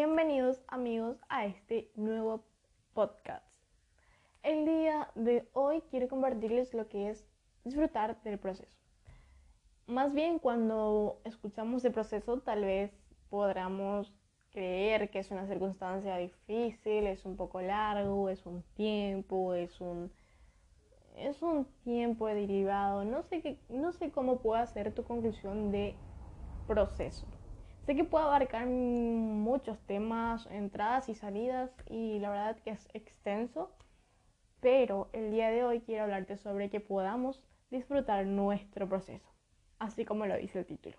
Bienvenidos amigos a este nuevo podcast. El día de hoy quiero compartirles lo que es disfrutar del proceso. Más bien cuando escuchamos de proceso tal vez podamos creer que es una circunstancia difícil, es un poco largo, es un tiempo, es un es un tiempo derivado. No sé qué, no sé cómo pueda ser tu conclusión de proceso. Sé que puede abarcar muchos temas, entradas y salidas, y la verdad que es extenso, pero el día de hoy quiero hablarte sobre que podamos disfrutar nuestro proceso, así como lo dice el título.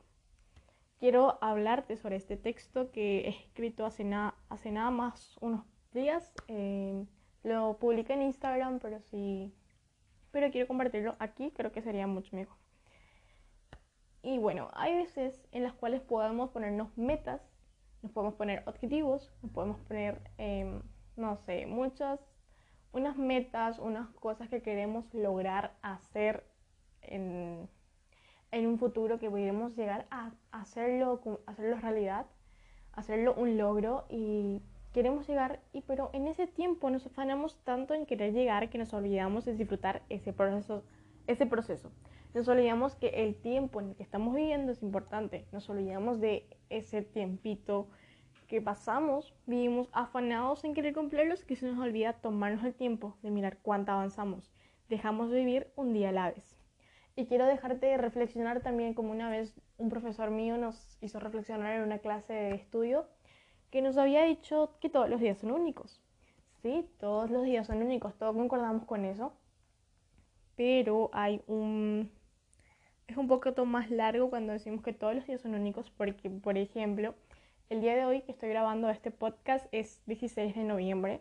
Quiero hablarte sobre este texto que he escrito hace, hace nada más unos días. Eh, lo publiqué en Instagram, pero sí, pero quiero compartirlo aquí, creo que sería mucho mejor. Y bueno, hay veces en las cuales podemos ponernos metas, nos podemos poner objetivos, nos podemos poner, em, no sé, muchas, unas metas, unas cosas que queremos lograr hacer en, en un futuro que podemos llegar a hacerlo, hacerlo realidad, hacerlo un logro y queremos llegar, y pero en ese tiempo nos afanamos tanto en querer llegar que nos olvidamos de disfrutar ese proceso. Ese proceso. Nos olvidamos que el tiempo en el que estamos viviendo es importante. Nos olvidamos de ese tiempito que pasamos, vivimos afanados en querer cumplirlos, que se nos olvida tomarnos el tiempo de mirar cuánto avanzamos. Dejamos de vivir un día a la vez. Y quiero dejarte reflexionar también como una vez un profesor mío nos hizo reflexionar en una clase de estudio que nos había dicho que todos los días son únicos. Sí, todos los días son únicos, todos concordamos con eso. Pero hay un es un poquito más largo cuando decimos que todos los días son únicos porque, por ejemplo, el día de hoy que estoy grabando este podcast es 16 de noviembre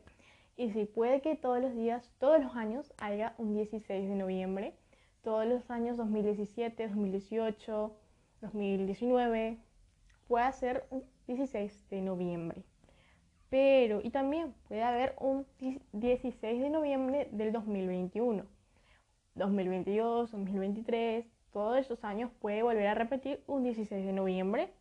y si puede que todos los días, todos los años haya un 16 de noviembre, todos los años 2017, 2018, 2019, puede ser un 16 de noviembre. Pero, y también puede haber un 16 de noviembre del 2021, 2022, 2023, todos esos años puede volver a repetir un 16 de noviembre,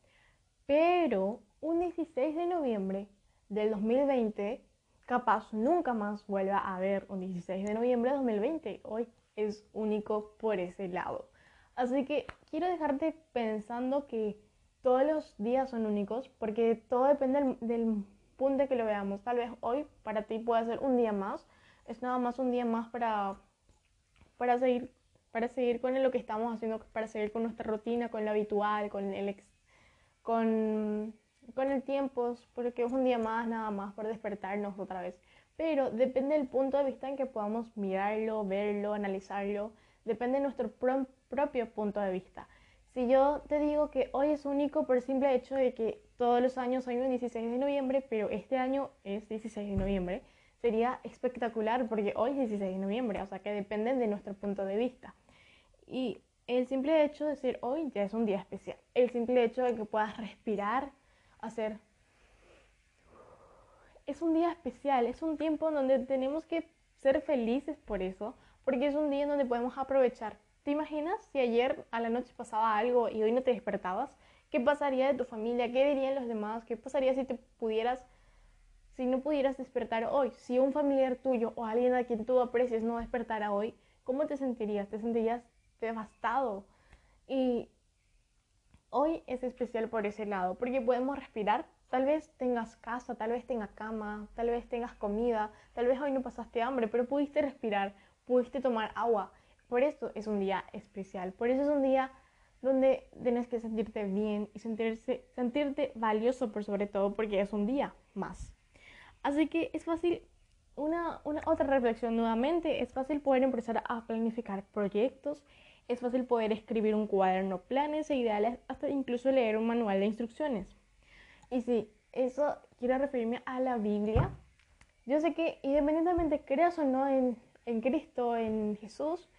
pero un 16 de noviembre del 2020 capaz nunca más vuelva a haber un 16 de noviembre de 2020. Hoy es único por ese lado. Así que quiero dejarte pensando que todos los días son únicos porque todo depende del, del punto que lo veamos. Tal vez hoy para ti puede ser un día más. Es nada más un día más para, para seguir para seguir con lo que estamos haciendo, para seguir con nuestra rutina, con lo habitual, con el, con, el tiempo, porque es un día más, nada más, para despertarnos otra vez. Pero depende del punto de vista en que podamos mirarlo, verlo, analizarlo, depende de nuestro propio punto de vista. Si yo te digo que hoy es único por el simple hecho de que todos los años hay un 16 de noviembre, pero este año es 16 de noviembre, sería espectacular porque hoy es 16 de noviembre, o sea que depende de nuestro punto de vista. Y el simple hecho de decir hoy ya es un día especial. El simple hecho de que puedas respirar, hacer... Es un día especial, es un tiempo donde tenemos que ser felices por eso, porque es un día en donde podemos aprovechar. ¿Te imaginas si ayer a la noche pasaba algo y hoy no te despertabas? ¿Qué pasaría de tu familia? ¿Qué dirían los demás? ¿Qué pasaría si te pudieras, si no pudieras despertar hoy? Si un familiar tuyo o alguien a quien tú aprecies no despertara hoy, ¿cómo te sentirías? ¿Te sentirías devastado. Y hoy es especial por ese lado, porque podemos respirar. Tal vez tengas casa, tal vez tengas cama, tal vez tengas comida, tal vez hoy no pasaste hambre, pero pudiste respirar, pudiste tomar agua. Por eso es un día especial, por eso es un día donde tienes que sentirte bien y sentirse, sentirte valioso por sobre todo porque es un día más. Así que es fácil, una, otra reflexión nuevamente, es fácil poder empezar a planificar proyectos es fácil poder escribir un cuaderno, planes e ideales, hasta incluso leer un manual de instrucciones. Y si eso quiero referirme a la Biblia, yo sé que independientemente creas o no en, Cristo, en Jesús,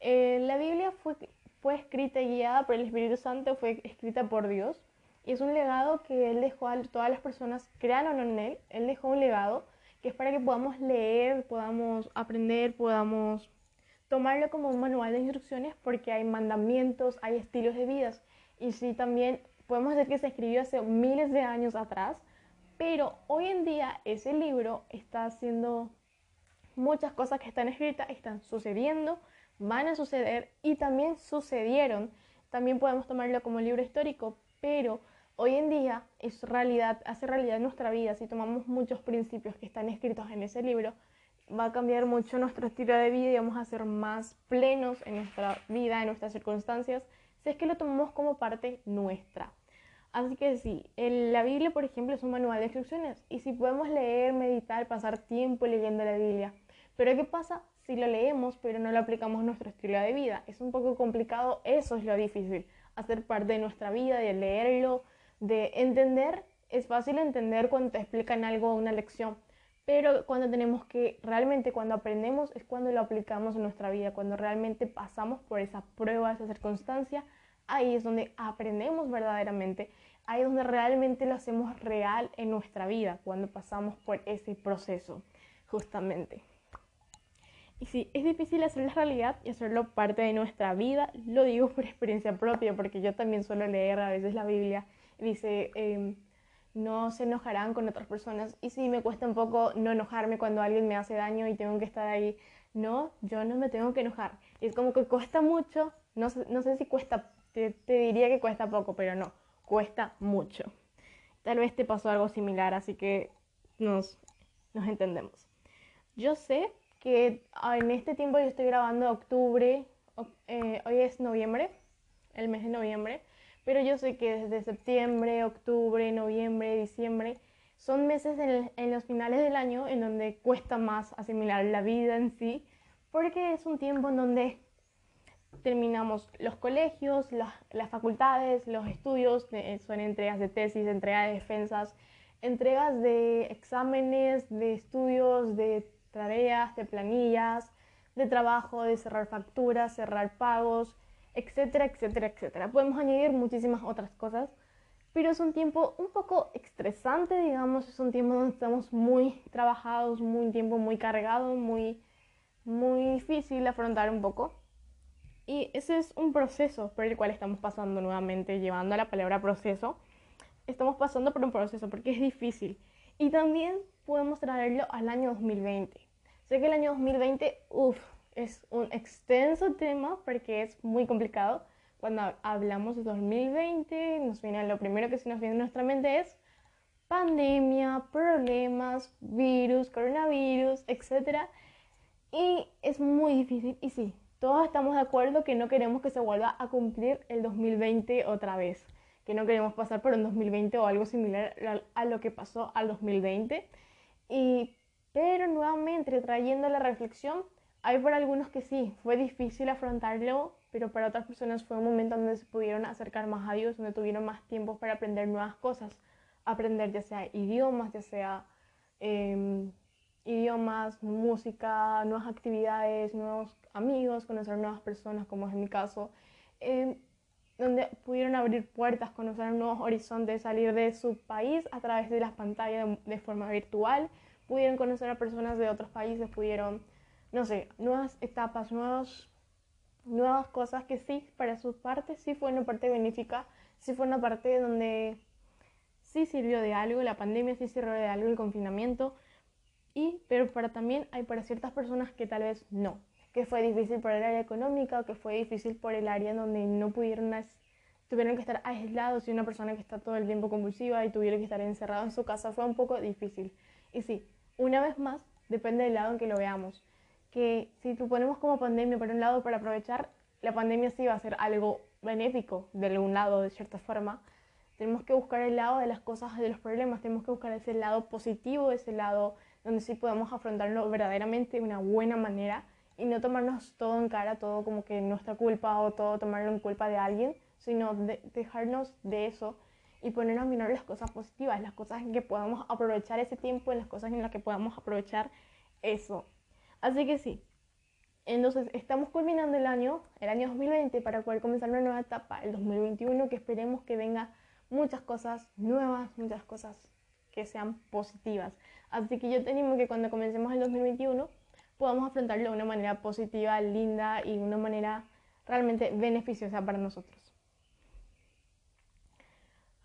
eh, la Biblia fue, fue escrita y guiada por el Espíritu Santo, fue escrita por Dios. Y es un legado que Él dejó a todas las personas, crean o en Él, Él dejó un legado que es para que podamos leer, podamos aprender, podamos tomarlo como un manual de instrucciones porque hay mandamientos, hay estilos de vida. Y sí, también podemos decir que se escribió hace miles de años atrás, Pero hoy en día ese libro está haciendo muchas cosas que están escritas, están sucediendo, van a suceder y también sucedieron. También podemos tomarlo como libro histórico, pero hoy en día es realidad, hace realidad nuestra vida. Si tomamos muchos principios que están escritos en ese libro, va a cambiar mucho nuestro estilo de vida y vamos a ser más plenos en nuestra vida, en nuestras circunstancias, si es que lo tomamos como parte nuestra. Así que sí, la Biblia, por ejemplo, es un manual de instrucciones y si podemos leer, meditar, pasar tiempo leyendo la Biblia. Pero ¿qué pasa si lo leemos pero no lo aplicamos a nuestro estilo de vida? Es un poco complicado, eso es lo difícil, hacer parte de nuestra vida, de leerlo, de entender. Es fácil entender cuando te explican algo, una lección, pero cuando tenemos que, realmente cuando aprendemos es cuando lo aplicamos en nuestra vida, cuando realmente pasamos por esa prueba, esa circunstancia, ahí es donde aprendemos verdaderamente, ahí es donde realmente lo hacemos real en nuestra vida, cuando pasamos por ese proceso, justamente. Y sí, es difícil hacerlo realidad y hacerlo parte de nuestra vida, lo digo por experiencia propia, porque yo también suelo leer a veces la Biblia dice... Eh, no se enojarán con otras personas. Y sí, me cuesta un poco no enojarme cuando alguien me hace daño y tengo que estar ahí. No, yo no me tengo que enojar. Es como que cuesta mucho, no no sé si cuesta, te, diría que cuesta poco, pero no, cuesta mucho. Tal vez te pasó algo similar, así que nos, nos entendemos. Yo sé que en este tiempo yo estoy grabando octubre, eh, hoy es noviembre, el mes de noviembre, pero yo sé que desde septiembre, octubre, noviembre, diciembre son meses en, los finales del año en donde cuesta más asimilar la vida en sí, porque es un tiempo en donde terminamos los colegios, las, facultades, los estudios, son entregas de tesis, entregas de defensas, entregas de exámenes, de estudios, de tareas, de planillas, de trabajo, de cerrar facturas, cerrar pagos, etcétera, etcétera, etcétera. Podemos añadir muchísimas otras cosas, pero es un tiempo un poco estresante, digamos, es un tiempo donde estamos muy trabajados, muy tiempo muy cargado, muy, muy difícil afrontar un poco. Y ese es un proceso por el cual estamos pasando nuevamente, llevando a la palabra proceso. Estamos pasando por un proceso porque es difícil. Y también podemos traerlo al año 2020. Sé que el año 2020, uff, es un extenso tema porque es muy complicado. Cuando hablamos de 2020, nos viene lo primero que se nos viene en nuestra mente es pandemia, problemas, virus, coronavirus, etc. Y es muy difícil. Y sí, todos estamos de acuerdo que no queremos que se vuelva a cumplir el 2020 otra vez. Que no queremos pasar por un 2020 o algo similar a lo que pasó al 2020. Y, pero nuevamente, trayendo la reflexión, hay para algunos que sí, fue difícil afrontarlo, pero para otras personas fue un momento donde se pudieron acercar más a Dios, donde tuvieron más tiempo para aprender nuevas cosas, aprender ya sea idiomas, ya sea em, idiomas, música, nuevas actividades, nuevos amigos, conocer nuevas personas, como es en mi caso, em, donde pudieron abrir puertas, conocer nuevos horizontes, salir de su país a través de las pantallas de forma virtual, pudieron conocer a personas de otros países, pudieron no sé, nuevas etapas, nuevas, nuevas cosas que sí, para su parte, sí fue una parte benéfica, sí fue una parte donde sí sirvió de algo, la pandemia sí sirvió de algo, el confinamiento, y, pero para también hay para ciertas personas que tal vez no, que fue difícil por el área económica, que fue difícil por el área donde no pudieron, tuvieron que estar aislados y una persona que está todo el tiempo convulsiva y tuvieron que estar encerrado en su casa, fue un poco difícil. Y sí, una vez más, depende del lado en que lo veamos que si lo ponemos como pandemia por un lado para aprovechar, la pandemia sí va a ser algo benéfico de algún lado, de cierta forma. Tenemos que buscar el lado de las cosas, de los problemas, tenemos que buscar ese lado positivo, ese lado donde sí podemos afrontarlo verdaderamente de una buena manera y no tomarnos todo en cara, todo como que nuestra culpa o todo tomarlo en culpa de alguien, sino dejarnos de eso y ponernos a mirar las cosas positivas, las cosas en que podamos aprovechar ese tiempo, las cosas en las que podamos aprovechar eso, Así que sí. Entonces, estamos culminando el año, el año 2020, para poder comenzar una nueva etapa, el 2021, que esperemos que venga muchas cosas nuevas, muchas cosas que sean positivas. Así que yo te animo que cuando comencemos el 2021 podamos afrontarlo de una manera positiva, linda y de una manera realmente beneficiosa para nosotros.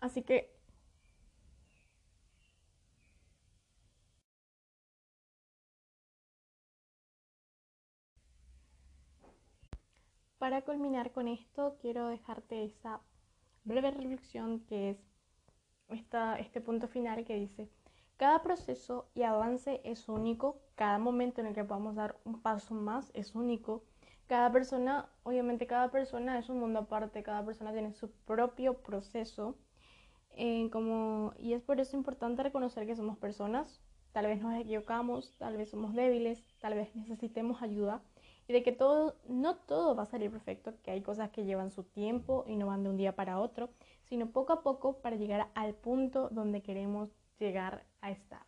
Así que para culminar con esto, quiero dejarte esa breve reflexión que es esta, este punto final que dice, cada proceso y avance es único, cada momento en el que podamos dar un paso más es único. Cada persona, obviamente cada persona es un mundo aparte, cada persona tiene su propio proceso. Eh, como, y es por eso importante reconocer que somos personas, tal vez nos equivocamos, tal vez somos débiles, tal vez necesitemos ayuda y de que todo, no todo va a salir perfecto, que hay cosas que llevan su tiempo y no van de un día para otro, sino poco a poco para llegar al punto donde queremos llegar a estar.